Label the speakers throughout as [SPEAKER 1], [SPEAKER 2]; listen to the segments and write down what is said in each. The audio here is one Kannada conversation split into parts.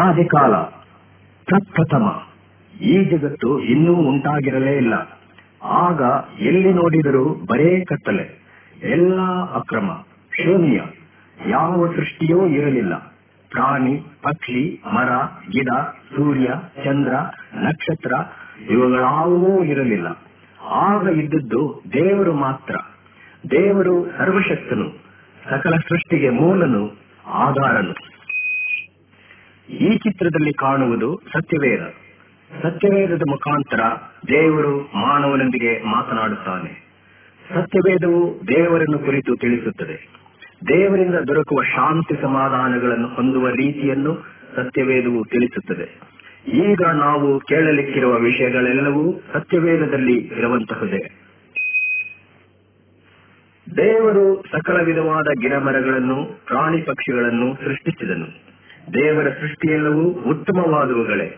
[SPEAKER 1] ಅನಾದಿ ಕಾಲ ಪ್ರಪ್ರಥಮ. ಈ ಜಗತ್ತು ಇನ್ನೂ ಉಂಟಾಗಿರಲೇ ಇಲ್ಲ. ಆಗ ಎಲ್ಲಿ ನೋಡಿದರೂ ಬರೇ ಕತ್ತಲೆ. ಎಲ್ಲ ಅಕ್ರಮ, ಶೂನ್ಯ. ಯಾವ ಸೃಷ್ಟಿಯೂ ಇರಲಿಲ್ಲ. ಪ್ರಾಣಿ, ಪಕ್ಷಿ, ಮರ, ಗಿಡ, ಸೂರ್ಯ, ಚಂದ್ರ, ನಕ್ಷತ್ರ ಇವುಗಳಾವೂ ಇರಲಿಲ್ಲ. ಆಗ ಇದ್ದದ್ದು ದೇವರು ಮಾತ್ರ. ದೇವರು ಸರ್ವಶಕ್ತನು. ಸಕಲ ಸೃಷ್ಟಿಗೆ ಮೂಲನು, ಆಧಾರನು. ಈ ಚಿತ್ರದಲ್ಲಿ ಕಾಣುವುದು ಸತ್ಯವೇದ. ಸತ್ಯವೇದದ ಮುಖಾಂತರ ದೇವರು ಮಾನವನೊಂದಿಗೆ ಮಾತನಾಡುತ್ತಾನೆ. ಸತ್ಯವೇದವು ದೇವರನ್ನು ಕುರಿತು ತಿಳಿಸುತ್ತದೆ. ದೇವರಿಂದ ದೊರಕುವ ಶಾಂತಿ ಸಮಾಧಾನಗಳನ್ನು ಹೊಂದುವ ರೀತಿಯನ್ನು ಸತ್ಯವೇದವು ತಿಳಿಸುತ್ತದೆ. ಈಗ ನಾವು ಕೇಳಲಿಕ್ಕಿರುವ ವಿಷಯಗಳೆಲ್ಲವೂ ಸತ್ಯವೇದದಲ್ಲಿ ಇರುವಂತಹುದೇ. ದೇವರು ಸಕಲ ವಿಧವಾದ ಗಿಡಮರಗಳನ್ನು, ಪ್ರಾಣಿ ಪಕ್ಷಿಗಳನ್ನು ಸೃಷ್ಟಿಸಿದನು. ದೇವರ ಸೃಷ್ಟಿಯೆಲ್ಲವೂ ಉತ್ತಮವಾದವುಗಳೇ.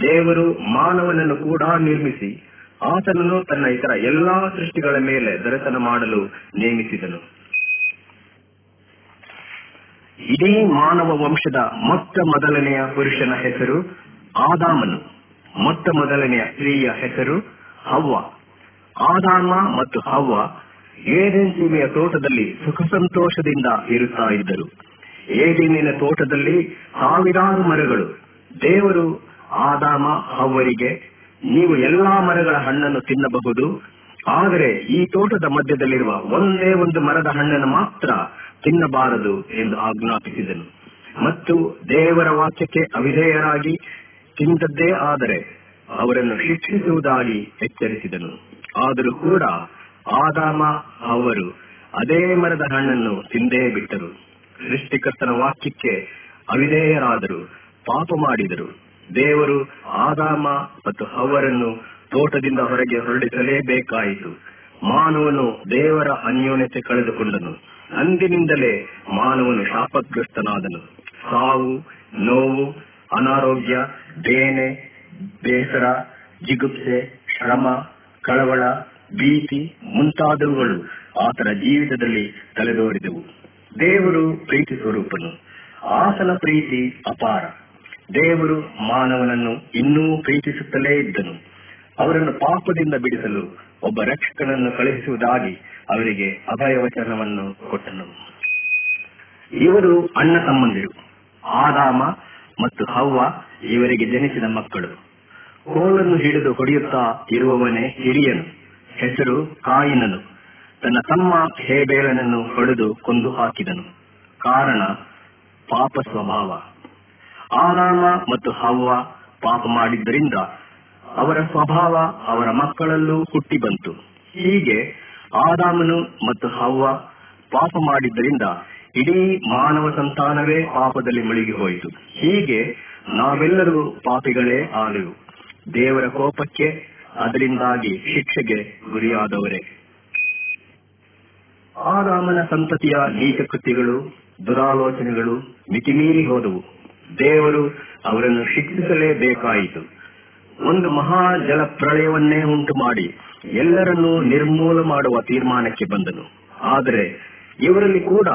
[SPEAKER 1] ದೇವರು ಮಾನವನನ್ನು ಕೂಡ ನಿರ್ಮಿಸಿ, ಆತನನ್ನು ತನ್ನ ಇತರ ಎಲ್ಲಾ ಸೃಷ್ಟಿಗಳ ಮೇಲೆ ದರ್ಶನ ಮಾಡಲು ನೇಮಿಸಿದನು. ಇಡೀ ಮಾನವ ವಂಶದ ಮೊತ್ತ ಮೊದಲನೆಯ ಪುರುಷನ ಹೆಸರು ಆದಾಮನು. ಮೊತ್ತ ಮೊದಲನೆಯ ಸ್ತ್ರೀಯ ಹೆಸರು ಹವ್ವ. ಆದಾಮ ಮತ್ತು ಹವ್ವ ಏದೆನ್ ಸೀಮೆಯ ತೋಟದಲ್ಲಿ ಸುಖ ಸಂತೋಷದಿಂದ ಇರುತ್ತಾ ಇದ್ದರು. ಏಡೇನಿನ ತೋಟದಲ್ಲಿ ಸಾವಿರಾರು ಮರಗಳು. ದೇವರು ಆದಾಮ ಅವರಿಗೆ, ನೀವು ಎಲ್ಲಾ ಮರಗಳ ಹಣ್ಣನ್ನು ತಿನ್ನಬಹುದು, ಆದರೆ ಈ ತೋಟದ ಮಧ್ಯದಲ್ಲಿರುವ ಒಂದೇ ಒಂದು ಮರದ ಹಣ್ಣನ್ನು ಮಾತ್ರ ತಿನ್ನಬಾರದು ಎಂದು ಆಜ್ಞಾಪಿಸಿದನು. ಮತ್ತು ದೇವರ ವಾಕ್ಯಕ್ಕೆ ಅವಿಧೇಯರಾಗಿ, ತಿಂದದ್ದೇ ಆದರೆ ಅವರನ್ನು ಶಿಕ್ಷಿಸುವುದಾಗಿ ಎಚ್ಚರಿಸಿದನು. ಆದರೂ ಕೂಡ ಆದಾಮ ಅವರು ಅದೇ ಮರದ ಹಣ್ಣನ್ನು ತಿಂದೇ ಬಿಟ್ಟರು. ಸೃಷ್ಟಿಕರ್ತನ ವಾಕ್ಯಕ್ಕೆ ಅವಿಧೇಯರಾದರು, ಪಾಪ ಮಾಡಿದರು. ದೇವರು ಆದಾಮ ಮತ್ತು ಅವರನ್ನು ತೋಟದಿಂದ ಹೊರಗೆ ಹೊರಡಿಸಲೇಬೇಕಾಯಿತು. ಮಾನವನು ದೇವರ ಅನ್ಯೋನ್ಯತೆ ಕಳೆದುಕೊಂಡನು. ಅಂದಿನಿಂದಲೇ ಮಾನವನು ಶಾಪಗ್ರಸ್ತನಾದನು. ಸಾವು, ನೋವು, ಅನಾರೋಗ್ಯ, ಬೇನೆ, ಬೇಸರ, ಜಿಗುಪ್ಸೆ, ಶ್ರಮ, ಕಳವಳ, ಭೀತಿ ಮುಂತಾದವುಗಳು ಆತನ ಜೀವಿತದಲ್ಲಿ ತಲೆದೋರಿದವು. ದೇವರು ಪ್ರೀತಿ ಸ್ವರೂಪನು. ಆತನ ಪ್ರೀತಿ ಅಪಾರ. ದೇವರು ಮಾನವನನ್ನು ಇನ್ನೂ ಪ್ರೀತಿಸುತ್ತಲೇ ಇದ್ದನು. ಅವರನ್ನು ಪಾಪದಿಂದ ಬಿಡಿಸಲು ಒಬ್ಬ ರಕ್ಷಕನನ್ನು ಕಳುಹಿಸುವುದಾಗಿ ಅವರಿಗೆ ಅಭಯವಚನವನ್ನು ಕೊಟ್ಟನು. ಇವರು ಅಣ್ಣ ತಮ್ಮಂದಿರು. ಆದಾಮ ಮತ್ತು ಹವ್ವ ಇವರಿಗೆ ಜನಿಸಿದ ಮಕ್ಕಳು. ಕೋಲನ್ನು ಹಿಡಿದು ಹೊಡೆಯುತ್ತಾ ಇರುವವನೇ ಹಿರಿಯನು. ಹೆಸರು ಕಾಯಿನನು. ತನ್ನ ತಮ್ಮ ಹೇಬೇಳನನ್ನು ಹೊಡೆದು ಕೊಂದು ಹಾಕಿದನು. ಕಾರಣ ಪಾಪ ಸ್ವಭಾವ. ಆರಾಮ ಮತ್ತು ಹವ್ವ ಪಾಪ ಮಾಡಿದ್ದರಿಂದ ಅವರ ಸ್ವಭಾವ ಅವರ ಮಕ್ಕಳಲ್ಲೂ ಹುಟ್ಟಿ ಬಂತು. ಹೀಗೆ ಆದಾಮನು ಮತ್ತು ಹವ್ವ ಪಾಪ ಮಾಡಿದ್ದರಿಂದ ಇಡೀ ಮಾನವ ಸಂತಾನವೇ ಪಾಪದಲ್ಲಿ ಮುಳುಗಿ ಹೋಯಿತು. ಹೀಗೆ ನಾವೆಲ್ಲರೂ ಪಾಪಿಗಳೇ ಆದೆವು. ದೇವರ ಕೋಪಕ್ಕೆ ಅದರಿಂದಾಗಿ ಶಿಕ್ಷೆಗೆ ಗುರಿಯಾದವರೇ. ಆದಾಮನ ಸಂತತಿಯ ನೀಚ ಕೃತಿಗಳು ದುರಾಲೋಚನೆಗಳು ಮಿತಿಮೀರಿ ಹೋದವು. ದೇವರು ಅವರನ್ನು ಶಿಕ್ಷಿಸಲೇಬೇಕಾಯಿತು. ಒಂದು ಮಹಾ ಜಲ ಪ್ರಳಯವನ್ನೇ ಉಂಟು ಮಾಡಿ ಎಲ್ಲರನ್ನೂ ನಿರ್ಮೂಲ ಮಾಡುವ ತೀರ್ಮಾನಕ್ಕೆ ಬಂದನು. ಆದರೆ ಇವರಲ್ಲಿ ಕೂಡ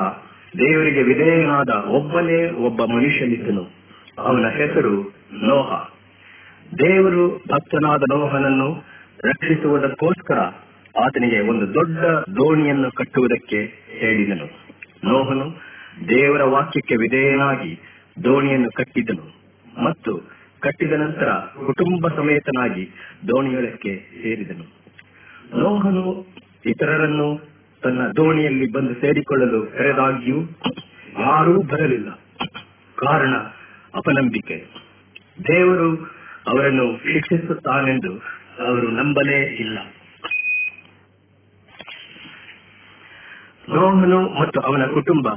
[SPEAKER 1] ದೇವರಿಗೆ ವಿಧೇಯನಾದ ಒಬ್ಬನೇ ಒಬ್ಬ ಮನುಷ್ಯನಿದ್ದನು. ಅವನ ಹೆಸರು ನೋಹ. ದೇವರು ಭಕ್ತನಾದ ನೋಹನನ್ನು ರಕ್ಷಿಸುವುದಕ್ಕೋಸ್ಕರ ಆತನಿಗೆ ಒಂದು ದೊಡ್ಡ ದೋಣಿಯನ್ನು ಕಟ್ಟುವುದಕ್ಕೆ ಹೇಳಿದನು. ನೋಹನು ದೇವರ ವಾಕ್ಯಕ್ಕೆ ವಿಧೇಯನಾಗಿ ದೋಣಿಯನ್ನು ಕಟ್ಟಿದನು ಮತ್ತು ಕಟ್ಟಿದ ನಂತರ ಕುಟುಂಬ ಸಮೇತನಾಗಿ ದೋಣಿಯೊಳಕ್ಕೆ ಸೇರಿದನು. ನೋಹನು ಇತರರನ್ನು ತನ್ನ ದೋಣಿಯಲ್ಲಿ ಬಂದು ಸೇರಿಕೊಳ್ಳಲು ಕರೆದಾಗಿಯೂ ಯಾರೂ ಬರಲಿಲ್ಲ. ಕಾರಣ ಅಪನಂಬಿಕೆ. ದೇವರು ಅವರನ್ನು ಶಿಕ್ಷಿಸುತ್ತಾನೆಂದು ಅವರು ನಂಬಲೇ ಇಲ್ಲ. ನೋಹನು ಮತ್ತು ಅವನ ಕುಟುಂಬ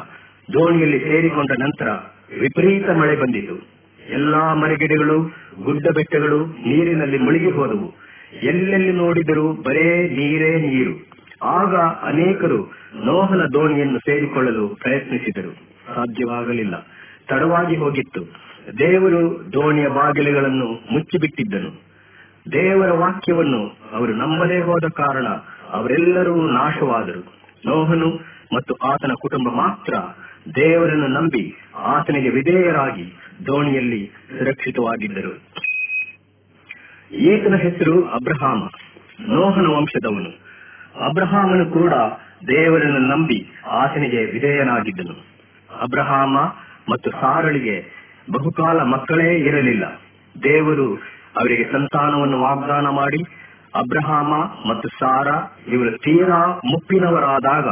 [SPEAKER 1] ದೋಣಿಯಲ್ಲಿ ಸೇರಿಕೊಂಡ ನಂತರ ವಿಪರೀತ ಮಳೆ ಬಂದಿತು. ಎಲ್ಲಾ ಮರಗಿಡಗಳು ಗುಡ್ಡ ಬೆಟ್ಟಗಳು ನೀರಿನಲ್ಲಿ ಮುಳುಗಿ ಹೋದವು. ಎಲ್ಲೆಲ್ಲಿ ನೋಡಿದರೂ ಬರೇ ನೀರೇ ನೀರು. ಆಗ ಅನೇಕರು ಲೋಹನ ದೋಣಿಯನ್ನು ಸೇರಿಕೊಳ್ಳಲು ಪ್ರಯತ್ನಿಸಿದರು. ಸಾಧ್ಯವಾಗಲಿಲ್ಲ. ತಡವಾಗಿ ಹೋಗಿತ್ತು. ದೇವರು ದೋಣಿಯ ಬಾಗಿಲುಗಳನ್ನು ಮುಚ್ಚಿಬಿಟ್ಟಿದ್ದನು. ದೇವರ ವಾಕ್ಯವನ್ನು ಅವರು ನಂಬದೇ ಹೋದ ಕಾರಣ ಅವರೆಲ್ಲರೂ ನಾಶವಾದರು. ನೋಹನು ಮತ್ತು ಆತನ ಕುಟುಂಬ ಮಾತ್ರ ದೇವರನ್ನು ನಂಬಿ ಆತನಿಗೆ ವಿಧೇಯರಾಗಿ ದೋಣಿಯಲ್ಲಿ ಸುರಕ್ಷಿತವಾಗಿದ್ದರು. ಈತನ ಹೆಸರು ಅಬ್ರಹಾಮ, ನೋಹನ ವಂಶದವನು. ಅಬ್ರಹಾಮನು ಕೂಡ ದೇವರನ್ನು ನಂಬಿ ಆತನಿಗೆ ವಿಧೇಯನಾಗಿದ್ದನು. ಅಬ್ರಹಾಮ ಮತ್ತು ಸಾರಳಿಗೆ ಬಹುಕಾಲ ಮಕ್ಕಳೇ ಇರಲಿಲ್ಲ. ದೇವರು ಅವರಿಗೆ ಸಂತಾನವನ್ನು ವಾಗ್ದಾನ ಮಾಡಿ ಅಬ್ರಹಾಮ ಮತ್ತು ಸಾರ ಇವರು ತೀರಾ ಮುಪ್ಪಿನವರಾದಾಗ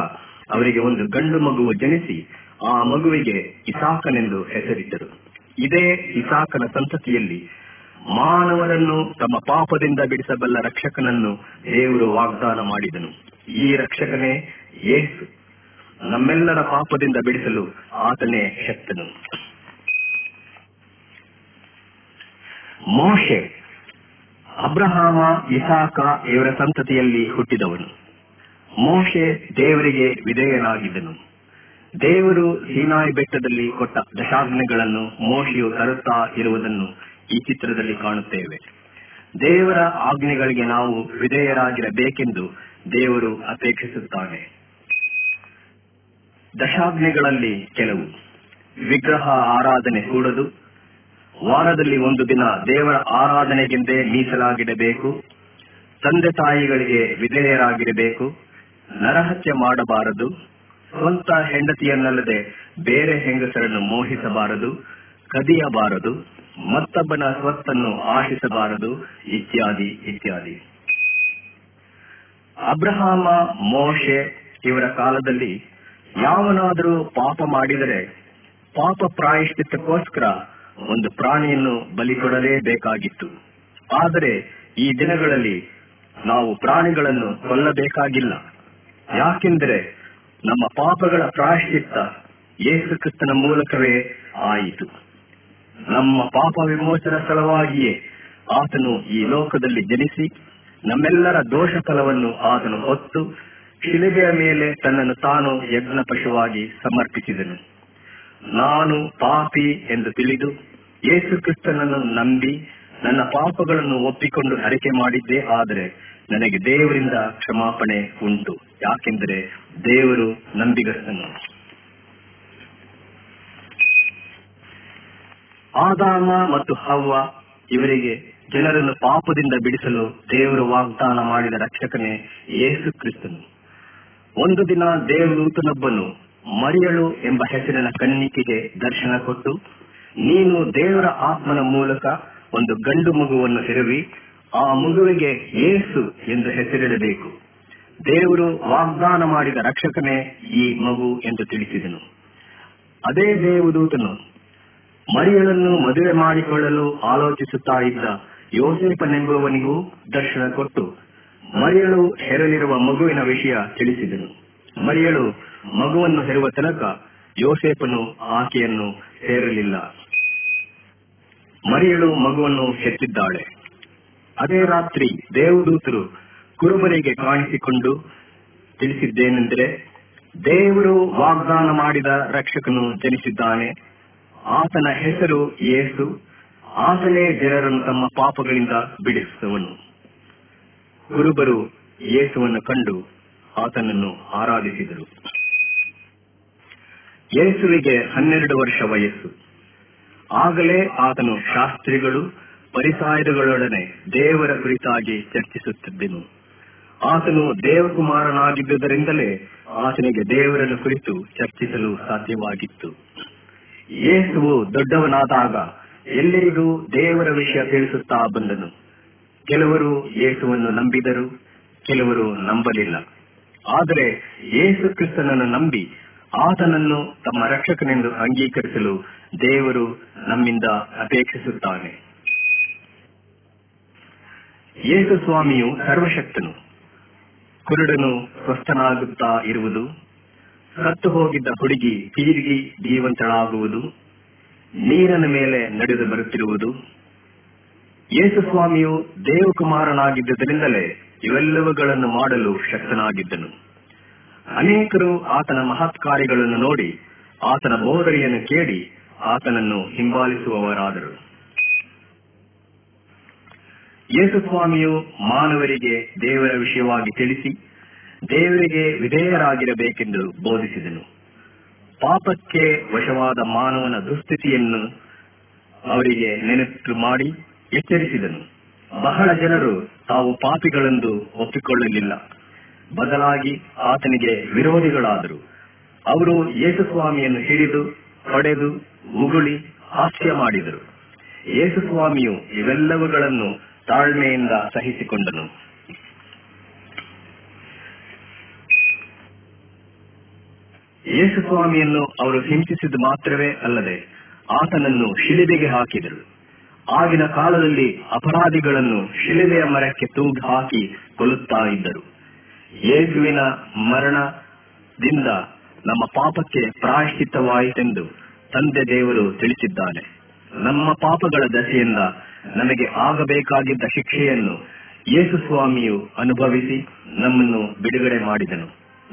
[SPEAKER 1] ಅವರಿಗೆ ಒಂದು ಗಂಡು ಮಗುವು ಜನಿಸಿ ಆ ಮಗುವಿಗೆ ಇಸಾಕನೆಂದು ಹೆಸರಿಟ್ಟರು. ಇದೇ ಇಸಾಕನ ಸಂತತಿಯಲ್ಲಿ ಮಾನವರನ್ನು ತಮ್ಮ ಪಾಪದಿಂದ ಬಿಡಿಸಬಲ್ಲ ರಕ್ಷಕನನ್ನು ದೇವರು ವಾಗ್ದಾನ ಮಾಡಿದನು. ಈ ರಕ್ಷಕನೇ ಯೇಸು. ನಮ್ಮೆಲ್ಲರ ಪಾಪದಿಂದ ಬಿಡಿಸಲು ಆತನೇ ಶಕ್ತನು. ಮೋಶೆ ಅಬ್ರಹಾಮ, ಇಸಾಕ ಇವರ ಸಂತತಿಯಲ್ಲಿ ಹುಟ್ಟಿದವನು. ಮೋಶೆ ದೇವರಿಗೆ ವಿಧೇಯನಾಗಿದ್ದನು. ದೇವರು ಸೀನಾಯಿ ಬೆಟ್ಟದಲ್ಲಿ ಕೊಟ್ಟ ದಶಾಜ್ಞೆಗಳನ್ನು ಮೋಶೆಯು ತರುತ್ತಾ ಇರುವುದನ್ನು ಈ ಚಿತ್ರದಲ್ಲಿ ಕಾಣುತ್ತೇವೆ. ದೇವರ ಆಜ್ಞೆಗಳಿಗೆ ನಾವು ವಿಧೇಯರಾಗಿರಬೇಕೆಂದು ದೇವರು ಅಪೇಕ್ಷಿಸುತ್ತಾನೆ. ದಶಾಜ್ಞೆಗಳಲ್ಲಿ ಕೆಲವು ವಿಗ್ರಹ ಆರಾಧನೆ ಕೂಡದು ವಾರದಲ್ಲಿ ಒಂದು ದಿನ ದೇವರ ಆರಾಧನೆಗೆಂದೇ ಮೀಸಲಾಗಿಡಬೇಕು. ತಂದೆ ತಾಯಿಗಳಿಗೆ ವಿಧೇಯರಾಗಿರಬೇಕು. ನರಹತ್ಯೆ ಮಾಡಬಾರದು. ಸ್ವಂತ ಹೆಂಡತಿಯನ್ನಲ್ಲದೆ ಬೇರೆ ಹೆಂಗಸರನ್ನು ಮೋಹಿಸಬಾರದು. ಕದಿಯಬಾರದು. ಮತ್ತೊಬ್ಬನ ಸ್ವತ್ತನ್ನು ಆಶಿಸಬಾರದು. ಇತ್ಯಾದಿ ಇತ್ಯಾದಿ. ಅಬ್ರಹಾಮ, ಮೋಶೆ ಇವರ ಕಾಲದಲ್ಲಿ ಯಾವನಾದರೂ ಪಾಪ ಮಾಡಿದರೆ ಪಾಪ ಪ್ರಾಯಶ್ಚಿತ್ತಕ್ಕೋಸ್ಕರ ಒಂದು ಪ್ರಾಣಿಯನ್ನು ಬಲಿ ಕೊಡಲೇಬೇಕಾಗಿತ್ತು ಆದರೆ ಈ ದಿನಗಳಲ್ಲಿ ನಾವು ಪ್ರಾಣಿಗಳನ್ನು ಕೊಲ್ಲಬೇಕಾಗಿಲ್ಲ. ಯಾಕೆಂದರೆ ನಮ್ಮ ಪಾಪಗಳ ಪ್ರಾಯಶ್ಚಿತ್ತ ಯೇಸು ಕ್ರಿಸ್ತನ ಮೂಲಕವೇ ಆಯಿತು. ನಮ್ಮ ಪಾಪ ವಿಮೋಚನ ಸ್ಥಳವಾಗಿಯೇ ಆತನು ಈ ಲೋಕದಲ್ಲಿ ಜನಿಸಿ ನಮ್ಮೆಲ್ಲರ ದೋಷ ಫಲವನ್ನು ಆತನು ಹೊತ್ತು ಶಿಲುಬೆಯ ಮೇಲೆ ತನ್ನನ್ನು ತಾನು ಯಜ್ಞ ಪಶುವಾಗಿ ಸಮರ್ಪಿಸಿದನು. ನಾನು ಪಾಪಿ ಎಂದು ತಿಳಿದು ಯೇಸು ಕ್ರಿಸ್ತನನ್ನು ನಂಬಿ ನನ್ನ ಪಾಪಗಳನ್ನು ಒಪ್ಪಿಕೊಂಡು ಹರಿಕೆ ಮಾಡಿದ್ದೇ ಆದರೆ ನನಗೆ ದೇವರಿಂದ ಕ್ಷಮಾಪಣೆ ಉಂಟು. ಯಾಕೆಂದರೆ ದೇವರು ನಂಬಿಗಸ್ತನು. ಆದಾಮ ಮತ್ತು ಹವ್ವ ಇವರಿಗೆ ಜನರನ್ನು ಪಾಪದಿಂದ ಬಿಡಿಸಲು ದೇವರು ವಾಗ್ದಾನ ಮಾಡಿದ ರಕ್ಷಕನೇ ಯೇಸು ಕ್ರಿಸ್ತನು ಒಂದು ದಿನ ದೇವದೂತನೊಬ್ಬನು ಮರಿಯಳು ಎಂಬ ಹೆಸರಿನ ಕನ್ನಿಕೆಗೆ ದರ್ಶನ ಕೊಟ್ಟು, ನೀನು ದೇವರ ಆತ್ಮನ ಮೂಲಕ ಒಂದು ಗಂಡು ಮಗುವನ್ನು ಹೆರುವಿ, ಆ ಮಗುವಿಗೆ ಏಸು ಎಂದು ಹೆಸರಿಡಬೇಕು. ದೇವರು ವಾಗ್ದಾನ ಮಾಡಿದ ರಕ್ಷಕನೇ ಈ ಮಗು ಎಂದು ತಿಳಿಸಿದನು. ಅದೇ ದೇವದೂತನು ಮರಿಯಳನ್ನು ಮದುವೆ ಮಾಡಿಕೊಳ್ಳಲು ಆಲೋಚಿಸುತ್ತಾ ಇದ್ದ ಯೋಸೇಪನೆಂಬುವನಿಗೂ ದರ್ಶನ ಕೊಟ್ಟು, ಮರಿಯಳು ಹೆರಲಿರುವ ಮಗುವಿನ ವಿಷಯ ತಿಳಿಸಿದನು. ಮರಿಯಳು ಮಗುವನ್ನು ಹೆರುವ ತನಕ ಯೋಸೇಫನು ಆಕೆಯನ್ನು ಸೇರಲಿಲ್ಲ ಮರಿಯಳು ಮಗುವನ್ನು ಹೆಚ್ಚಿದ್ದಾಳೆ ಅದೇ ರಾತ್ರಿ ದೇವದೂತರು ಕುರುಬರಿಗೆ ಕಾಣಿಸಿಕೊಂಡು ತಿಳಿಸಿದ್ದೇನೆಂದರೆ, ದೇವರು ವಾಗ್ದಾನ ಮಾಡಿದ ರಕ್ಷಕನು ಜನಿಸಿದ್ದಾನೆ. ಆತನ ಹೆಸರು ಯೇಸು. ಆತನೇ ಜನರನ್ನು ತಮ್ಮ ಪಾಪಗಳಿಂದ ಬಿಡಿಸುವನು. ಕುರುಬರು ಯೇಸುವನ್ನು ಕಂಡು ಆತನನ್ನು ಆರಾಧಿಸಿದರು. ಯೇಸುವಿಗೆ ಹನ್ನೆರಡು ವರ್ಷ ವಯಸ್ಸು. ಆಗಲೇ ಆತನು ಶಾಸ್ತ್ರಿಗಳು ಪರಿಸಾಯರುಗಳೊಡನೆ ದೇವರ ಕುರಿತಾಗಿ ಚರ್ಚಿಸುತ್ತಿದ್ದನು. ಆತನು ದೇವಕುಮಾರನಾಗಿದ್ದುದರಿಂದಲೇ ಆತನಿಗೆ ದೇವರನ್ನು ಕುರಿತು ಚರ್ಚಿಸಲು ಸಾಧ್ಯವಾಗಿತ್ತು. ಯೇಸುವು ದೊಡ್ಡವನಾದಾಗ ಎಲ್ಲರಿಗೂ ದೇವರ ವಿಷಯ ತಿಳಿಸುತ್ತಾ ಬಂದನು. ಕೆಲವರು ಯೇಸುವನ್ನು ನಂಬಿದರು, ಕೆಲವರು ನಂಬಲಿಲ್ಲ. ಆದರೆ ಯೇಸು ಕ್ರಿಸ್ತನನ್ನು ನಂಬಿ ಆತನನ್ನು ತಮ್ಮ ರಕ್ಷಕನೆಂದು ಅಂಗೀಕರಿಸಲು ದೇವರು ನಮ್ಮಿಂದ ಅಪೇಕ್ಷಿಸುತ್ತಾನೆ. ಯೇಸು ಸ್ವಾಮಿಯು ಸರ್ವಶಕ್ತನು. ಕುರುಡನು ಸ್ವಸ್ಥನಾಗುತ್ತಾ ಇರುವುದು, ಸತ್ತು ಹೋಗಿದ್ದ ಹುಡುಗಿ ತಿರುಗಿ ಜೀವಂತಳಾಗುವುದು, ನೀರನ ಮೇಲೆ ನಡೆದು ಬರುತ್ತಿರುವುದು. ಯೇಸು ಸ್ವಾಮಿಯು ದೇವಕುಮಾರನಾಗಿದ್ದುದರಿಂದಲೇ ಇವೆಲ್ಲವುಗಳನ್ನು ಮಾಡಲು ಶಕ್ತನಾಗಿದ್ದನು. ಅನೇಕರು ಆತನ ಮಹತ್ ಕಾರ್ಯಗಳನ್ನು ನೋಡಿ ಆತನ ಬೋಧನೆಯನ್ನು ಕೇಳಿ ಆತನನ್ನು ಹಿಂಬಾಲಿಸುವವರಾದರು. ಯೇಸು ಸ್ವಾಮಿಯು ಮಾನವರಿಗೆ ದೇವರ ವಿಷಯವಾಗಿ ತಿಳಿಸಿ ದೇವರಿಗೆ ವಿಧೇಯರಾಗಿರಬೇಕೆಂದು ಬೋಧಿಸಿದನು. ಪಾಪಕ್ಕೆ ವಶವಾದ ಮಾನವನ ದುಸ್ಥಿತಿಯನ್ನು ಅವರಿಗೆ ನೆನಪು ಮಾಡಿ ಎಚ್ಚರಿಸಿದನು. ಬಹಳ ಜನರು ತಾವು ಪಾಪಿಗಳೆಂದು ಒಪ್ಪಿಕೊಳ್ಳಲಿಲ್ಲ. ಬದಲಾಗಿ ಆತನಿಗೆ ವಿರೋಧಿಗಳಾದರು. ಅವರು ಯೇಸುಸ್ವಾಮಿಯನ್ನು ಹಿಡಿದು ಹೊಡೆದು ಉಗುಳಿ, ಹಾಸ್ಯ ಮಾಡಿದರು. ಯೇಸುಸ್ವಾಮಿಯು ಇವೆಲ್ಲವುಗಳನ್ನು ತಾಳ್ಮೆಯಿಂದ ಸಹಿಸಿಕೊಂಡನು. ಯೇಸುಸ್ವಾಮಿಯನ್ನು ಅವರು ಹಿಂಸಿಸಿದ ಮಾತ್ರವೇ ಅಲ್ಲದೆ ಆತನನ್ನು ಶಿಲಿಬೆಗೆ ಹಾಕಿದರು. ಆಗಿನ ಕಾಲದಲ್ಲಿ ಅಪರಾಧಿಗಳನ್ನು ಶಿಲಿಬೆಯ ಮರಕ್ಕೆ ತೂಗಿ ಹಾಕಿ ಕೊಲ್ಲುತ್ತಾ ಇದ್ದರು. ಯೇಸುವಿನ ಮರಣದಿಂದ ನಮ್ಮ ಪಾಪಕ್ಕೆ ಪ್ರಾಯಶ್ಚಿತ್ತವಾಯಿತೆಂದು ತಂದೆ ದೇವರು ತಿಳಿಸಿದ್ದಾನೆ. ನಮ್ಮ ಪಾಪಗಳ ದಶೆಯಿಂದ ನಮಗೆ ಆಗಬೇಕಾಗಿದ್ದ ಶಿಕ್ಷೆಯನ್ನು ಯೇಸು ಸ್ವಾಮಿಯು ಅನುಭವಿಸಿ ನಮ್ಮನ್ನು ಬಿಡುಗಡೆ ಮಾಡಿದನು.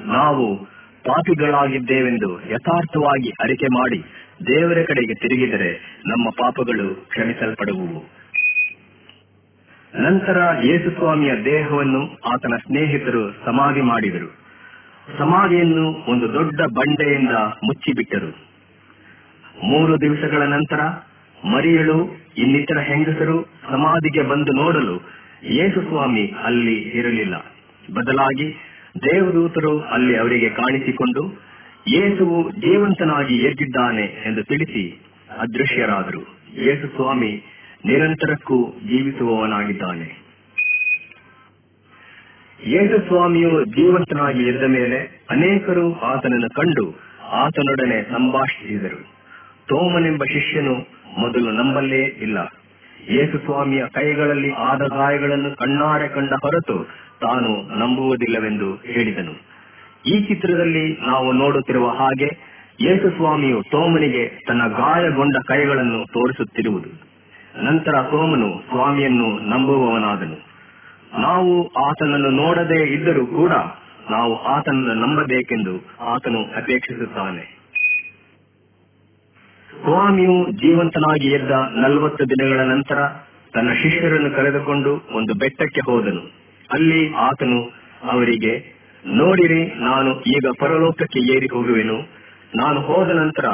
[SPEAKER 1] ನಾವು ಪಾಪಿಗಳಾಗಿದ್ದೇವೆಂದು ಯಥಾರ್ಥವಾಗಿ ಅರಿಕೆ ಮಾಡಿ ದೇವರ ಕಡೆಗೆ ತಿರುಗಿದರೆ ನಮ್ಮ ಪಾಪಗಳು ಕ್ಷಮಿಸಲ್ಪಡುವುವು. ನಂತರ ಯೇಸುಸ್ವಾಮಿಯ ದೇಹವನ್ನು ಆತನ ಸ್ನೇಹಿತರು ಸಮಾಧಿ ಮಾಡಿದರು. ಸಮಾಧಿಯನ್ನು ಒಂದು ದೊಡ್ಡ ಬಂಡೆಯಿಂದ ಮುಚ್ಚಿಬಿಟ್ಟರು. ಮೂರು ದಿವಸಗಳ ನಂತರ ಮರಿಯಳು ಇನ್ನಿತರ ಹೆಂಗಸರು ಸಮಾಧಿಗೆ ಬಂದು ನೋಡಲು ಯೇಸುಸ್ವಾಮಿ ಅಲ್ಲಿ ಇರಲಿಲ್ಲ. ಬದಲಾಗಿ ದೇವದೂತರು ಅಲ್ಲಿ ಅವರಿಗೆ ಕಾಣಿಸಿಕೊಂಡು, ಯೇಸುವು ಜೀವಂತನಾಗಿ ಎದ್ದಿದ್ದಾನೆ ಎಂದು ತಿಳಿಸಿ ಅದೃಶ್ಯರಾದರು. ಯೇಸು ಸ್ವಾಮಿ ನಿರಂತರಕ್ಕೂ ಜೀವಿಸುವವನಾಗಿದ್ದಾನೆ. ಯೇಸು ಸ್ವಾಮಿಯು ಜೀವಂತನಾಗಿ ಎದ್ದ ಮೇಲೆ ಅನೇಕರು ಆತನನ್ನು ಕಂಡು ಆತನೊಡನೆ ಸಂಭಾಷಿಸಿದರು. ತೋಮನೆಂಬ ಶಿಷ್ಯನು ಮೊದಲು ನಂಬಲ್ಲೇ ಇಲ್ಲ. ಯೇಸು ಸ್ವಾಮಿಯ ಕೈಗಳಲ್ಲಿ ಆದ ಗಾಯಗಳನ್ನು ಕಣ್ಣಾರೆ ಕಂಡ ಹೊರತು ತಾನು ನಂಬುವುದಿಲ್ಲವೆಂದು ಹೇಳಿದನು. ಈ ಚಿತ್ರದಲ್ಲಿ ನಾವು ನೋಡುತ್ತಿರುವ ಹಾಗೆ ಯೇಸು ಸ್ವಾಮಿಯು ತೋಮನಿಗೆ ತನ್ನ ಗಾಯಗೊಂಡ ಕೈಗಳನ್ನು ತೋರಿಸುತ್ತಿರುವುದು. ನಂತರ ಸೋಮನು ಸ್ವಾಮಿಯನ್ನು ನಂಬುವವನಾದನು. ನಾವು ಆತನನ್ನು ನೋಡದೇ ಇದ್ದರೂ ಕೂಡ ನಾವು ಆತನನ್ನು ನಂಬಬೇಕೆಂದು ಆತನು ಅಪೇಕ್ಷಿಸುತ್ತಾನೆ. ಸ್ವಾಮಿಯು ಜೀವಂತನಾಗಿ ಎದ್ದ ನಲವತ್ತು ದಿನಗಳ ನಂತರ ತನ್ನ ಶಿಷ್ಯರನ್ನು ಕರೆದುಕೊಂಡು ಒಂದು ಬೆಟ್ಟಕ್ಕೆ ಹೋದನು. ಅಲ್ಲಿ ಆತನು ಅವರಿಗೆ, ನೋಡಿರಿ, ನಾನು ಈಗ ಪರಲೋಕಕ್ಕೆ ಏರಿ ಹೋಗುವೆನು. ನಾನು ಹೋದ ನಂತರ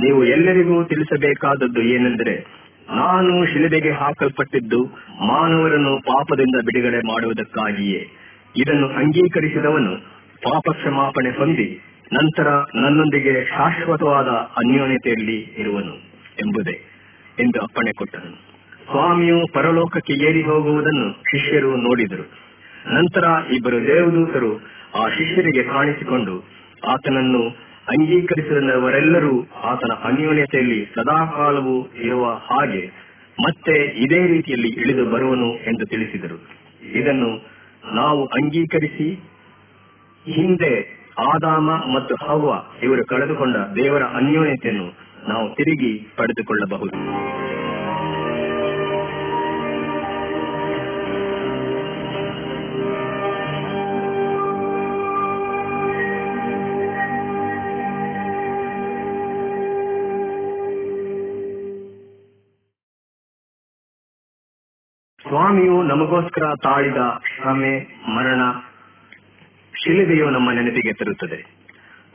[SPEAKER 1] ನೀವು ಎಲ್ಲರಿಗೂ ತಿಳಿಸಬೇಕಾದದ್ದು ಏನೆಂದರೆ ನಾನು ಶಿಲುಬೆಗೆ ಹಾಕಲ್ಪಟ್ಟಿದ್ದು ಮಾನವರನ್ನು ಪಾಪದಿಂದ ಬಿಡುಗಡೆ ಮಾಡುವುದಕ್ಕಾಗಿಯೇ. ಇದನ್ನು ಅಂಗೀಕರಿಸಿದವನು ಪಾಪ ಕ್ಷಮಾಪಣೆ ಹೊಂದಿ ನಂತರ ನನ್ನೊಂದಿಗೆ ಶಾಶ್ವತವಾದ ಅನ್ಯೋನ್ಯತೆಯಲ್ಲಿ ಇರುವನು ಎಂಬುದೇ ಎಂದು ಅಪ್ಪಣೆ ಕೊಟ್ಟನು. ಸ್ವಾಮಿಯು ಪರಲೋಕಕ್ಕೆ ಏರಿ ಹೋಗುವುದನ್ನು ಶಿಷ್ಯರು ನೋಡಿದರು. ನಂತರ ಇಬ್ಬರು ದೇವದೂತರು ಆ ಶಿಷ್ಯರಿಗೆ ಕಾಣಿಸಿಕೊಂಡು ಆತನನ್ನು ಅಂಗೀಕರಿಸಿದವರೆಲ್ಲರೂ ಆತನ ಅನ್ಯೋನ್ಯತೆಯಲ್ಲಿ ಸದಾಕಾಲವೂ ಇರುವ ಹಾಗೆ ಮತ್ತೆ ಇದೇ ರೀತಿಯಲ್ಲಿ ಇಳಿದು ಬರುವನು ಎಂದು ತಿಳಿಸಿದರು. ಇದನ್ನು ನಾವು ಅಂಗೀಕರಿಸಿ, ಹಿಂದೆ ಆದಾಮ ಮತ್ತು ಹವ್ವ ಇವರು ಕಳೆದುಕೊಂಡ ದೇವರ ಅನ್ಯೋನ್ಯತೆಯನ್ನು ನಾವು ತಿರುಗಿ ಪಡೆದುಕೊಳ್ಳಬಹುದು. ಸ್ವಾಮಿಯು ನಮಗೋಸ್ಕರ ತಾಳಿದ ಶ್ರಮೆ ಮರಣ ಶಿಲುಬೆಯು ನಮ್ಮ ನೆನಪಿಗೆ ತರುತ್ತದೆ.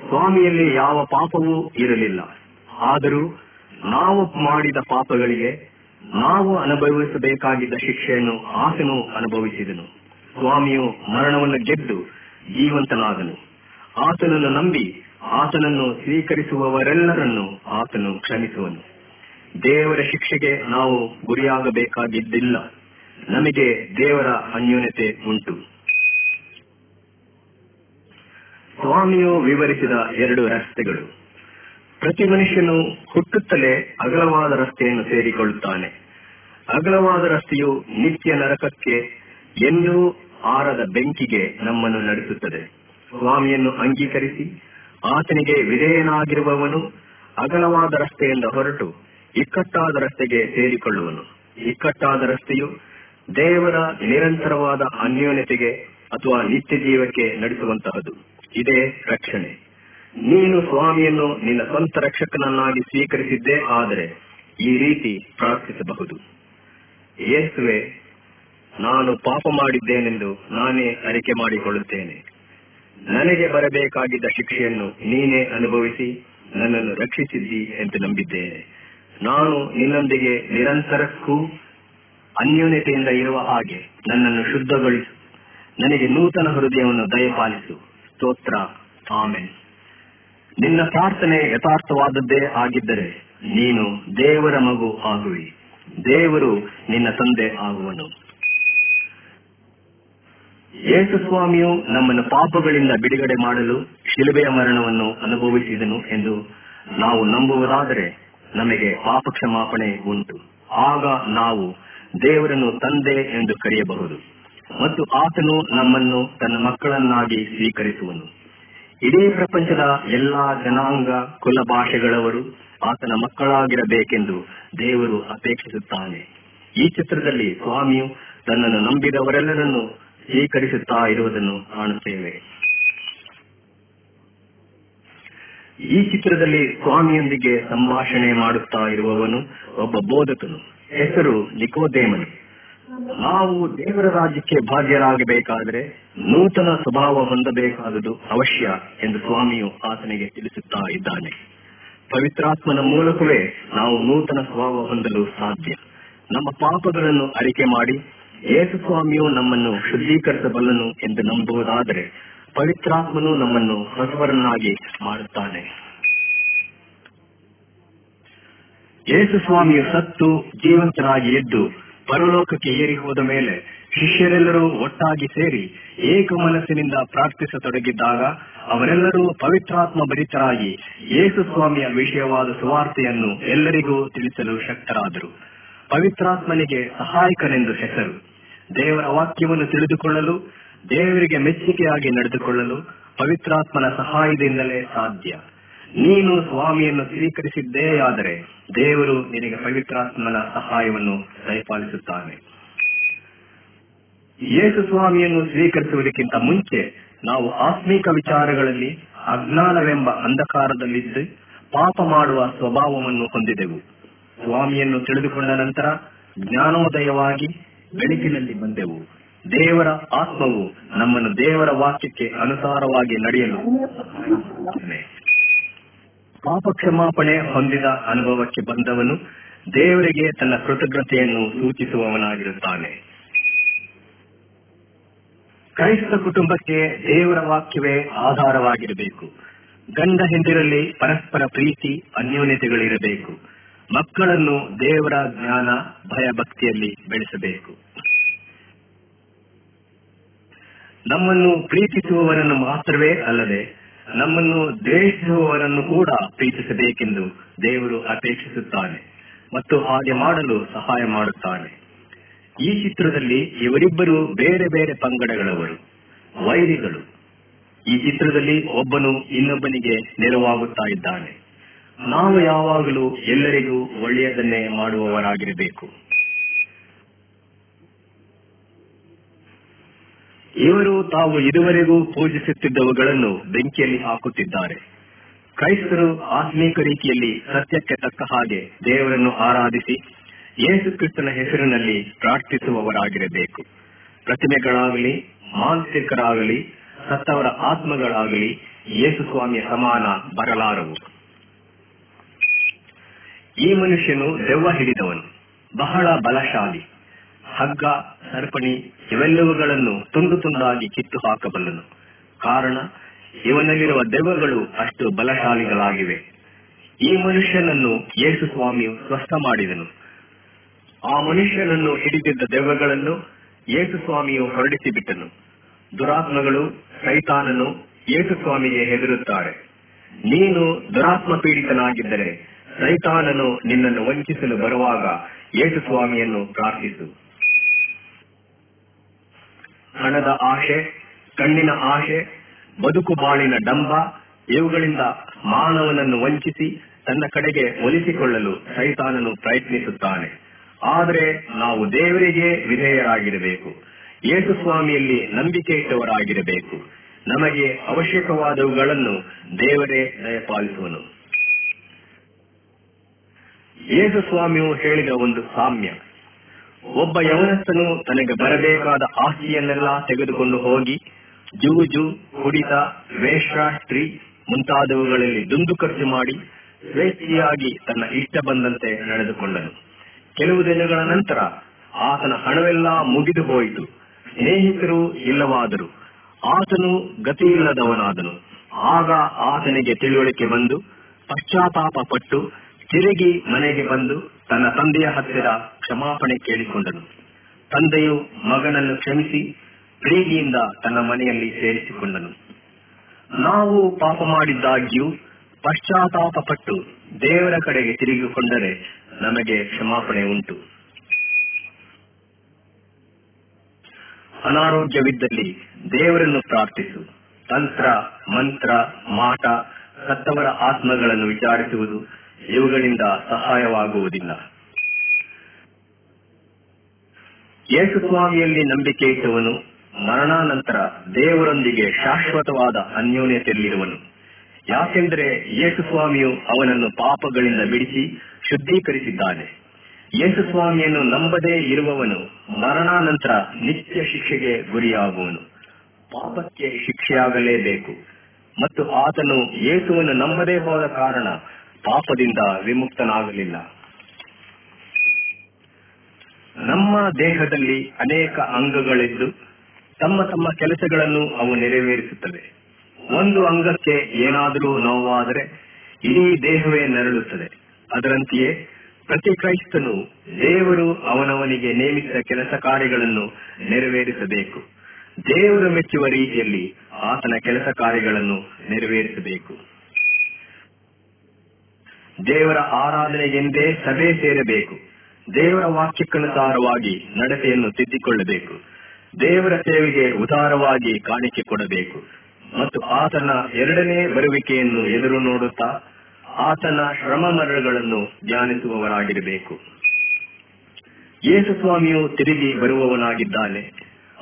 [SPEAKER 1] ಸ್ವಾಮಿಯಲ್ಲಿ ಯಾವ ಪಾಪವೂ ಇರಲಿಲ್ಲ. ಆದರೂ ನಾವು ಮಾಡಿದ ಪಾಪಗಳಿಗೆ ನಾವು ಅನುಭವಿಸಬೇಕಾಗಿದ್ದ ಶಿಕ್ಷೆಯನ್ನು ಆತನು ಅನುಭವಿಸಿದನು. ಸ್ವಾಮಿಯು ಮರಣವನ್ನು ಗೆದ್ದು ಜೀವಂತನಾದನು. ಆತನನ್ನು ನಂಬಿ ಆತನನ್ನು ಸ್ವೀಕರಿಸುವವರೆಲ್ಲರನ್ನು ಆತನು ಕ್ಷಮಿಸುವನು. ದೇವರ ಶಿಕ್ಷೆಗೆ ನಾವು ಗುರಿಯಾಗಬೇಕಾಗಿದ್ದಿಲ್ಲ. ನಮಗೆ ದೇವರ ಅನ್ಯೂನ್ಯತೆ ಉಂಟು. ಸ್ವಾಮಿಯು ವಿವರಿಸಿದ ಎರಡು ರಸ್ತೆಗಳು. ಪ್ರತಿ ಮನುಷ್ಯನು ಹುಟ್ಟುತ್ತಲೇ ಅಗಲವಾದ ರಸ್ತೆಯನ್ನು ಸೇರಿಕೊಳ್ಳುತ್ತಾನೆ. ಅಗಲವಾದ ರಸ್ತೆಯು ನಿತ್ಯ ನರಕಕ್ಕೆ ಎಂದೂ ಆರದ ಬೆಂಕಿಗೆ ನಮ್ಮನ್ನು ನಡೆಸುತ್ತದೆ. ಸ್ವಾಮಿಯನ್ನು ಅಂಗೀಕರಿಸಿ ಆತನಿಗೆ ವಿಧೇಯನಾಗಿರುವವನು ಅಗಲವಾದ ರಸ್ತೆಯಿಂದ ಹೊರಟು ಇಕ್ಕಟ್ಟಾದ ರಸ್ತೆಗೆ ಸೇರಿಕೊಳ್ಳುವನು. ಇಕ್ಕಟ್ಟಾದ ರಸ್ತೆಯು ದೇವರ ನಿರಂತರವಾದ ಅನ್ಯೋನ್ಯತೆಗೆ ಅಥವಾ ನಿತ್ಯ ಜೀವಕ್ಕೆ ನಡೆಸುವಂತಹದು ಇದೇ ರಕ್ಷಣೆ. ನೀನು ಸ್ವಾಮಿಯನ್ನು ನಿನ್ನ ಸ್ವಂತ ರಕ್ಷಕನನ್ನಾಗಿ ಸ್ವೀಕರಿಸಿದ್ದೇ ಆದರೆ ಈ ರೀತಿ ಪ್ರಾರ್ಥಿಸಬಹುದು. ಯೇಸುವೆ ನಾನು ಪಾಪ ಮಾಡಿದ್ದೇನೆಂದು ನಾನೇ ಅರಿಕೆ ಮಾಡಿಕೊಳ್ಳುತ್ತೇನೆ. ನನಗೆ ಬರಬೇಕಾಗಿದ್ದ ಶಿಕ್ಷೆಯನ್ನು ನೀನೇ ಅನುಭವಿಸಿ, ನನ್ನನ್ನು ರಕ್ಷಿಸಿದ್ದಿ ಎಂದು ನಂಬಿದ್ದೇನೆ. ನಾನು ನಿನ್ನೊಂದಿಗೆ ನಿರಂತರಕ್ಕೂ ಅನ್ಯೋನ್ಯತೆಯಿಂದ ಇರುವ ಹಾಗೆ ನನ್ನನ್ನು ಶುದ್ಧಗೊಳಿಸು. ನನಗೆ ನೂತನ ಹೃದಯವನ್ನು ದಯಪಾಲಿಸು. ಸ್ತೋತ್ರ. ಆಮೆನ್. ನಿನ್ನ ಪ್ರಾರ್ಥನೆ ಯಥಾರ್ಥವಾದದ್ದೇ ಆಗಿದ್ದರೆ ನೀನು ದೇವರ ಮಗು ಆಗುವಿ. ದೇವರು ನಿನ್ನ ತಂದೆ ಆಗುವನು. ಯೇಸು ಸ್ವಾಮಿಯು ನಮ್ಮನ್ನು ಪಾಪಗಳಿಂದ ಬಿಡುಗಡೆ ಮಾಡಲು ಶಿಲುಬೆಯ ಮರಣವನ್ನು ಅನುಭವಿಸಿದನು ಎಂದು ನಾವು ನಂಬುವುದಾದರೆ ನಮಗೆ ಪಾಪ ಕ್ಷಮಾಪಣೆ ಉಂಟು. ಆಗ ನಾವು ದೇವರನ್ನು ತಂದೆ ಎಂದು ಕರೆಯಬಹುದು ಮತ್ತು ಆತನು ನಮ್ಮನ್ನು ತನ್ನ ಮಕ್ಕಳನ್ನಾಗಿ ಸ್ವೀಕರಿಸುವನು. ಇಡೀ ಪ್ರಪಂಚದ ಎಲ್ಲಾ ಜನಾಂಗ ಕುಲ ಭಾಷೆಗಳವರು ಆತನ ಮಕ್ಕಳಾಗಿರಬೇಕೆಂದು ದೇವರು ಅಪೇಕ್ಷಿಸುತ್ತಾನೆ. ಈ ಚಿತ್ರದಲ್ಲಿ ಸ್ವಾಮಿಯು ತನ್ನನ್ನು ನಂಬಿದವರೆಲ್ಲರನ್ನು ಸ್ವೀಕರಿಸುತ್ತಾ ಇರುವುದನ್ನು ಕಾಣುತ್ತೇವೆ. ಈ ಚಿತ್ರದಲ್ಲಿ ಸ್ವಾಮಿಯೊಂದಿಗೆ ಸಂಭಾಷಣೆ ಮಾಡುತ್ತಾ ಇರುವವನು ಒಬ್ಬ ಬೋಧಕನು. ಹೆಸರು ನಿಕೋದೇಮನ್. ನಾವು ದೇವರ ರಾಜ್ಯಕ್ಕೆ ಭಾಗ್ಯರಾಗಬೇಕಾದರೆ ನೂತನ ಸ್ವಭಾವ ಹೊಂದಬೇಕಾದುದು ಅವಶ್ಯ ಎಂದು ಸ್ವಾಮಿಯು ಆತನಿಗೆ ತಿಳಿಸುತ್ತಾ ಇದ್ದಾನೆ. ಪವಿತ್ರಾತ್ಮನ ಮೂಲಕವೇ ನಾವು ನೂತನ ಸ್ವಭಾವ ಹೊಂದಲು ಸಾಧ್ಯ. ನಮ್ಮ ಪಾಪಗಳನ್ನು ಅರಿಕೆ ಮಾಡಿ, ಏಸು ಸ್ವಾಮಿಯು ನಮ್ಮನ್ನು ಶುದ್ಧೀಕರಿಸಬಲ್ಲನು ಎಂದು ನಂಬುವುದಾದರೆ ಪವಿತ್ರಾತ್ಮನು ನಮ್ಮನ್ನು ಹೊಸವರನ್ನಾಗಿ ಮಾಡುತ್ತಾನೆ. ಯೇಸು ಸ್ವಾಮಿಯು ಸತ್ತು ಜೀವಂತರಾಗಿ ಎದ್ದು ಪರಲೋಕಕ್ಕೆ ಏರಿ ಹೋದ ಮೇಲೆ ಶಿಷ್ಯರೆಲ್ಲರೂ ಒಟ್ಟಾಗಿ ಸೇರಿ ಏಕ ಮನಸ್ಸಿನಿಂದ ಪ್ರಾರ್ಥಿಸತೊಡಗಿದ್ದಾಗ ಅವರೆಲ್ಲರೂ ಪವಿತ್ರಾತ್ಮ ಭರಿತರಾಗಿ ಯೇಸು ಸ್ವಾಮಿಯ ವಿಷಯವಾದ ಸುವಾರ್ತೆಯನ್ನು ಎಲ್ಲರಿಗೂ ತಿಳಿಸಲು ಶಕ್ತರಾದರು. ಪವಿತ್ರಾತ್ಮನಿಗೆ ಸಹಾಯಕನೆಂದು ಹೆಸರು. ದೇವರ ವಾಕ್ಯವನ್ನು ತಿಳಿದುಕೊಳ್ಳಲು, ದೇವರಿಗೆ ಮೆಚ್ಚುಗೆಯಾಗಿ ನಡೆದುಕೊಳ್ಳಲು ಪವಿತ್ರಾತ್ಮನ ಸಹಾಯದಿಂದಲೇ ಸಾಧ್ಯ. ನೀನು ಸ್ವಾಮಿಯನ್ನು ಸ್ವೀಕರಿಸಿದ್ದೇ ಆದರೆ ದೇವರು ನಿನಗೆ ಪವಿತ್ರಾತ್ಮನ ಸಹಾಯವನ್ನು ದಯಪಾಲಿಸುತ್ತಾನೆ ಯೇಸು ಸ್ವಾಮಿಯನ್ನು ಸ್ವೀಕರಿಸುವುದಕ್ಕಿಂತ ಮುಂಚೆ ನಾವು ಆತ್ಮೀಕ ವಿಚಾರಗಳಲ್ಲಿ ಅಜ್ಞಾನವೆಂಬ ಅಂಧಕಾರದಲ್ಲಿದ್ದು ಪಾಪ ಮಾಡುವ ಸ್ವಭಾವವನ್ನು ಹೊಂದಿದೆವು. ಸ್ವಾಮಿಯನ್ನು ತಿಳಿದುಕೊಂಡ ನಂತರ ಜ್ಞಾನೋದಯವಾಗಿ ಬೆಳಕಿನಲ್ಲಿ ಬಂದೆವು. ದೇವರ ಆತ್ಮವು ನಮ್ಮನ್ನು ದೇವರ ವಾಕ್ಯಕ್ಕೆ ಅನುಸಾರವಾಗಿ ನಡೆಯಲು ಪಾಪ ಕ್ಷಮಾಪಣೆ ಹೊಂದಿದ ಅನುಭವಕ್ಕೆ ಬಂದವನು ದೇವರಿಗೆ ತನ್ನ ಕೃತಜ್ಞತೆಯನ್ನು ಸೂಚಿಸುವವನಾಗಿರುತ್ತಾನೆ. ಕ್ರೈಸ್ತ ಕುಟುಂಬಕ್ಕೆ ದೇವರ ವಾಕ್ಯವೇ ಆಧಾರವಾಗಿರಬೇಕು. ಗಂಡ ಹೆಂದಿರಲ್ಲಿ ಪರಸ್ಪರ ಪ್ರೀತಿ, ಅನ್ಯೋನ್ಯತೆಗಳಿರಬೇಕು. ಮಕ್ಕಳನ್ನು ದೇವರ ಜ್ಞಾನ ಭಯ ಭಕ್ತಿಯಲ್ಲಿ ಬೆಳೆಸಬೇಕು. ನಮ್ಮನ್ನು ಪ್ರೀತಿಸುವವರನ್ನು ಮಾತ್ರವೇ ಅಲ್ಲದೆ ನಮ್ಮನ್ನು ದ್ವೇಷಿಸುವವರನ್ನು ಕೂಡ ಪ್ರೀತಿಸಬೇಕೆಂದು ದೇವರು ಅಪೇಕ್ಷಿಸುತ್ತಾನೆ ಮತ್ತು ಹಾಗೆ ಮಾಡಲು ಸಹಾಯ ಮಾಡುತ್ತಾನೆ. ಈ ಚಿತ್ರದಲ್ಲಿ ಇವರಿಬ್ಬರು ಬೇರೆ ಬೇರೆ ಪಂಗಡಗಳವರು, ವೈರಿಗಳು. ಈ ಚಿತ್ರದಲ್ಲಿ ಒಬ್ಬನು ಇನ್ನೊಬ್ಬನಿಗೆ ನೆರವಾಗುತ್ತಾ ಇದ್ದಾನೆ. ನಾವು ಯಾವಾಗಲೂ ಎಲ್ಲರಿಗೂ ಒಳ್ಳೆಯದನ್ನೇ ಮಾಡುವವರಾಗಿರಬೇಕು. ಇವರು ತಾವು ಇದುವರೆಗೂ ಪೂಜಿಸುತ್ತಿದ್ದವುಗಳನ್ನು ಬೆಂಕಿಯಲ್ಲಿ ಹಾಕುತ್ತಿದ್ದಾರೆ. ಕ್ರೈಸ್ತರು ಆತ್ಮೀಕ ರೀತಿಯಲ್ಲಿ ಸತ್ಯಕ್ಕೆ ತಕ್ಕ ಹಾಗೆ ದೇವರನ್ನು ಆರಾಧಿಸಿ ಯೇಸು ಕ್ರಿಸ್ತನ ಹೆಸರಿನಲ್ಲಿ ಪ್ರಾರ್ಥಿಸುವವರಾಗಿರಬೇಕು. ಪ್ರತಿಮೆಗಳಾಗಲಿ ಮಾನಸಿಕರಾಗಲಿ ಸತ್ತವರ ಆತ್ಮಗಳಾಗಲಿ ಯೇಸು ಸ್ವಾಮಿಯ ಸಮಾನ ಬರಲಾರವು. ಈ ಮನುಷ್ಯನು ದೆವ್ವ ಹಿಡಿದವನು, ಬಹಳ ಬಲಶಾಲಿ. ಹಗ್ಗ, ಸರಪಣಿ ಇವೆಲ್ಲವುಗಳನ್ನು ತುಂಡು ತುಂಡಾಗಿ ಕಿತ್ತು ಹಾಕಬಲ್ಲನು. ಕಾರಣ, ಇವನಲ್ಲಿರುವ ದೆವ್ವಗಳು ಅಷ್ಟು ಬಲಶಾಲಿಗಳಾಗಿವೆ. ಈ ಮನುಷ್ಯನನ್ನು ಯೇಸು ಸ್ವಾಮಿಯು ಸ್ವಸ್ಥ ಮಾಡಿದನು. ಆ ಮನುಷ್ಯನನ್ನು ಹಿಡಿದಿದ್ದ ದೆವ್ವಗಳನ್ನು ಯೇಸು ಸ್ವಾಮಿಯು ಹೊರಡಿಸಿ ಬಿಟ್ಟನು. ದುರಾತ್ಮಗಳು ಸೈತಾನನು ಯೇಸು ಸ್ವಾಮಿಗೆ ಹೆದರುತ್ತಾರೆ. ನೀನು ದುರಾತ್ಮ ಪೀಡಿತನಾಗಿದ್ದರೆ ಸೈತಾನನು ನಿನ್ನನ್ನು ವಂಚಿಸಲು ಬರುವಾಗ ಯೇಸು ಸ್ವಾಮಿಯನ್ನು ಪ್ರಾರ್ಥಿಸು. ಹಣದ ಆಶೆ, ಕಣ್ಣಿನ ಆಶೆ, ಬದುಕು ಬಾಳಿನ ಡಂಬ, ಇವುಗಳಿಂದ ಮಾನವನನ್ನು ವಂಚಿಸಿ ತನ್ನ ಕಡೆಗೆ ಒಲಿಸಿಕೊಳ್ಳಲು ಸೈತಾನನು ಪ್ರಯತ್ನಿಸುತ್ತಾನೆ. ಆದರೆ ನಾವು ದೇವರಿಗೆ ವಿಧೇಯರಾಗಿರಬೇಕು. ಯೇಸು ಸ್ವಾಮಿಯಲ್ಲಿ ನಂಬಿಕೆ ಇಟ್ಟವರಾಗಿರಬೇಕು. ನಮಗೆ ಅವಶ್ಯಕವಾದವುಗಳನ್ನು ದೇವರೇ ದಯಪಾಲಿಸುವನು. ಯೇಸು ಸ್ವಾಮಿಯು ಹೇಳಿದ ಒಂದು ಸಾಮ್ಯ. ಒಬ್ಬ ಯವನಸ್ಥನು ತನಗೆ ಬರಬೇಕಾದ ಆಸ್ತಿಯನ್ನೆಲ್ಲ ತೆಗೆದುಕೊಂಡು ಹೋಗಿ ಜೂಜು, ಕುಡಿತ, ವೇಷ, ಸ್ತ್ರೀ ಮುಂತಾದವುಗಳಲ್ಲಿ ದುಂದು ಖರ್ಚು ಮಾಡಿ ಸ್ವೇಚ್ಛೆಯಾಗಿ ತನ್ನ ಇಷ್ಟ ಬಂದಂತೆ ನಡೆದುಕೊಂಡನು. ಕೆಲವು ದಿನಗಳ ನಂತರ ಆತನ ಹಣವೆಲ್ಲ ಮುಗಿದು ಹೋಯಿತು. ಸ್ನೇಹಿತರು ಇಲ್ಲವಾದರು. ಆತನು ಗತಿಯಿಲ್ಲದವನಾದನು. ಆಗ ಆತನಿಗೆ ತಿಳುವಳಿಕೆ ಬಂದು ಪಶ್ಚಾತ್ತಾಪ ಪಟ್ಟು ತಿರುಗಿ ಮನೆಗೆ ಬಂದು ತನ್ನ ತಂದೆಯ ಹತ್ತಿರ ಕ್ಷಮಾಪಣೆ ಕೇಳಿಕೊಂಡನು. ತಂದೆಯು ಮಗನನ್ನು ಕ್ಷಮಿಸಿ ಪ್ರೀತಿಯಿಂದ ತನ್ನ ಮನೆಯಲ್ಲಿ ಸೇರಿಸಿಕೊಂಡನು. ನಾವು ಪಾಪ ಮಾಡಿದ್ದಾಗ್ಯೂ ಪಶ್ಚಾತ್ತಾಪ ಪಟ್ಟು ದೇವರ ಕಡೆಗೆ ತಿರುಗಿಕೊಂಡರೆ ನಮಗೆ ಕ್ಷಮಾಪಣೆ ಉಂಟು. ಅನಾರೋಗ್ಯವಿದ್ದಲ್ಲಿ ದೇವರನ್ನು ಪ್ರಾರ್ಥಿಸು. ತಂತ್ರ, ಮಂತ್ರ, ಮಾಟ, ಸತ್ತವರ ಆತ್ಮಗಳನ್ನು ವಿಚಾರಿಸುವುದು ಇವುಗಳಿಂದ ಸಹಾಯವಾಗುವುದಿಲ್ಲ. ಯೇಸುಸ್ವಾಮಿಯಲ್ಲಿ ನಂಬಿಕೆ ಇಟ್ಟವನು, ಮರಣಾನಂತರ ದೇವರೊಂದಿಗೆ ಶಾಶ್ವತವಾದ ಅನ್ಯೋನ್ಯತೆಯಲ್ಲಿರುವನು. ಯಾಕೆಂದರೆ ಯೇಸುಸ್ವಾಮಿಯು ಅವನನ್ನು ಪಾಪಗಳಿಂದ ಬಿಡಿಸಿ ಶುದ್ಧೀಕರಿಸಿದ್ದಾನೆ. ಯೇಸುಸ್ವಾಮಿಯನ್ನು ನಂಬದೇ ಇರುವವನು ಮರಣಾನಂತರ ನಿತ್ಯ ಶಿಕ್ಷೆಗೆ ಗುರಿಯಾಗುವನು. ಪಾಪಕ್ಕೆ ಶಿಕ್ಷೆಯಾಗಲೇಬೇಕು. ಮತ್ತು ಆತನು ಯೇಸುವನ್ನು ನಂಬದೇ ಹೋದ ಕಾರಣ ಪಾಪದಿಂದ ವಿಮುಕ್ತನಾಗಲಿಲ್ಲ. ನಮ್ಮ ದೇಹದಲ್ಲಿ ಅನೇಕ ಅಂಗಗಳಿದ್ದು ತಮ್ಮ ತಮ್ಮ ಕೆಲಸಗಳನ್ನು ಅವು ನೆರವೇರಿಸುತ್ತವೆ. ಒಂದು ಅಂಗಕ್ಕೆ ಏನಾದರೂ ನೋವಾದರೆ ಇಡೀ ದೇಹವೇ ನರಳುತ್ತದೆ. ಅದರಂತೆಯೇ ಪ್ರತಿ ಕ್ರೈಸ್ತನು ದೇವರು ಅವನವನಿಗೆ ನೇಮಿಸಿದ ಕೆಲಸ ಕಾರ್ಯಗಳನ್ನು ನೆರವೇರಿಸಬೇಕು. ದೇವರು ಮೆಚ್ಚುವ ರೀತಿಯಲ್ಲಿ ಆತನ ಕೆಲಸ ಕಾರ್ಯಗಳನ್ನು ನೆರವೇರಿಸಬೇಕು. ದೇವರ ಆರಾಧನೆಗೆಂದೇ ಸಭೆ ಸೇರಬೇಕು. ದೇವರ ವಾಕ್ಯಕ್ಕನುಸಾರವಾಗಿ ನಡತೆಯನ್ನು ತಿದ್ದಿಕೊಳ್ಳಬೇಕು. ದೇವರ ಸೇವೆಗೆ ಉದಾರವಾಗಿ ಕಾಣಿಕೆ ಕೊಡಬೇಕು. ಮತ್ತು ಆತನ ಎರಡನೇ ಬರುವಿಕೆಯನ್ನು ಎದುರು ನೋಡುತ್ತಾ ಆತನ ಶ್ರಮ ಮರಣಗಳನ್ನು ಧ್ಯಾನಿಸುವವರಾಗಿರಬೇಕು. ಯೇಸು ಸ್ವಾಮಿಯು ತಿರುಗಿ ಬರುವವನಾಗಿದ್ದಾನೆ.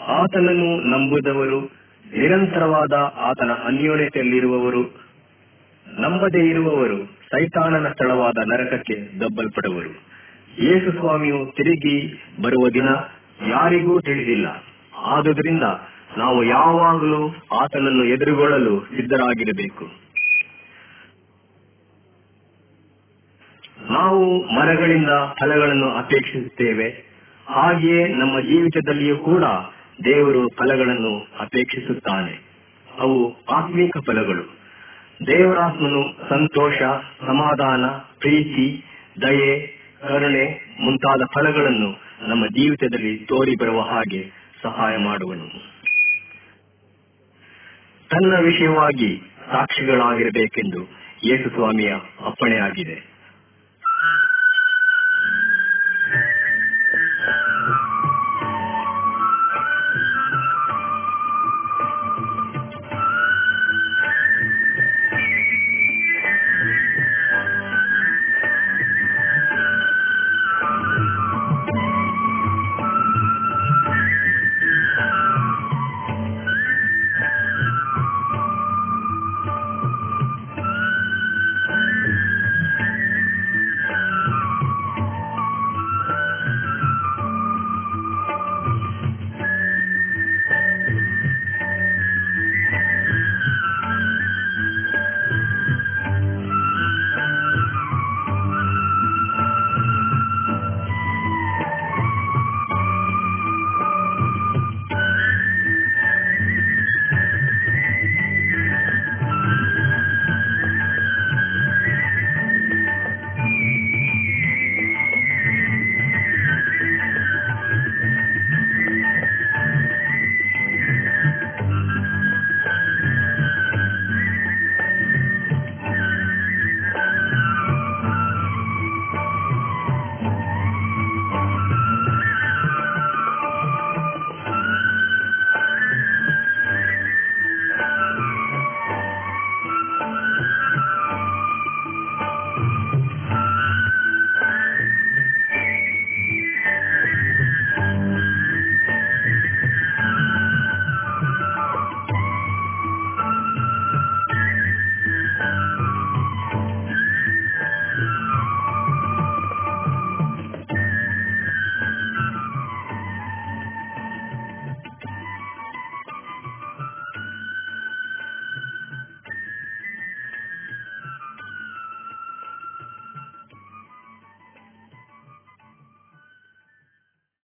[SPEAKER 1] ಆತನನ್ನು ನಂಬುದವರು, ನಿರಂತರವಾದ ಆತನ ಅನ್ಯೋನ್ಯತೆಯಲ್ಲಿರುವವರು, ನಂಬದೇ ಇರುವವರು ಸೈತಾನನ ಸ್ಥಳವಾದ ನರಕಕ್ಕೆ ದಬ್ಬಲ್ಪಡುವರು. ಯೇಸು ಸ್ವಾಮಿಯು ತಿರುಗಿ ಬರುವ ದಿನ ಯಾರಿಗೂ ತಿಳಿದಿಲ್ಲ. ಆದುದರಿಂದ ನಾವು ಯಾವಾಗಲೂ ಆತನನ್ನು ಎದುರುಗೊಳ್ಳಲು ಸಿದ್ಧರಾಗಿರಬೇಕು. ನಾವು ಮರಗಳಿಂದ ಫಲಗಳನ್ನು ಅಪೇಕ್ಷಿಸುತ್ತೇವೆ. ಹಾಗೆಯೇ ನಮ್ಮ ಜೀವಿತದಲ್ಲಿಯೂ ಕೂಡ ದೇವರು ಫಲಗಳನ್ನು ಅಪೇಕ್ಷಿಸುತ್ತಾನೆ. ಅವು ಆತ್ಮೀಕ ಫಲಗಳು. ದೇವರಾತ್ಮನು ಸಂತೋಷ, ಸಮಾಧಾನ, ಪ್ರೀತಿ, ದಯೆ, ಕರುಣೆ ಮುಂತಾದ ಫಲಗಳನ್ನು ನಮ್ಮ ಜೀವಿತದಲ್ಲಿ ತೋರಿ ಬರುವ ಹಾಗೆ ಸಹಾಯ ಮಾಡುವನು. ತನ್ನ ವಿಷಯವಾಗಿ ಸಾಕ್ಷಿಗಳಾಗಿರಬೇಕೆಂದು ಯೇಸುಸ್ವಾಮಿಯ ಅಪ್ಪಣೆಯಾಗಿದೆ.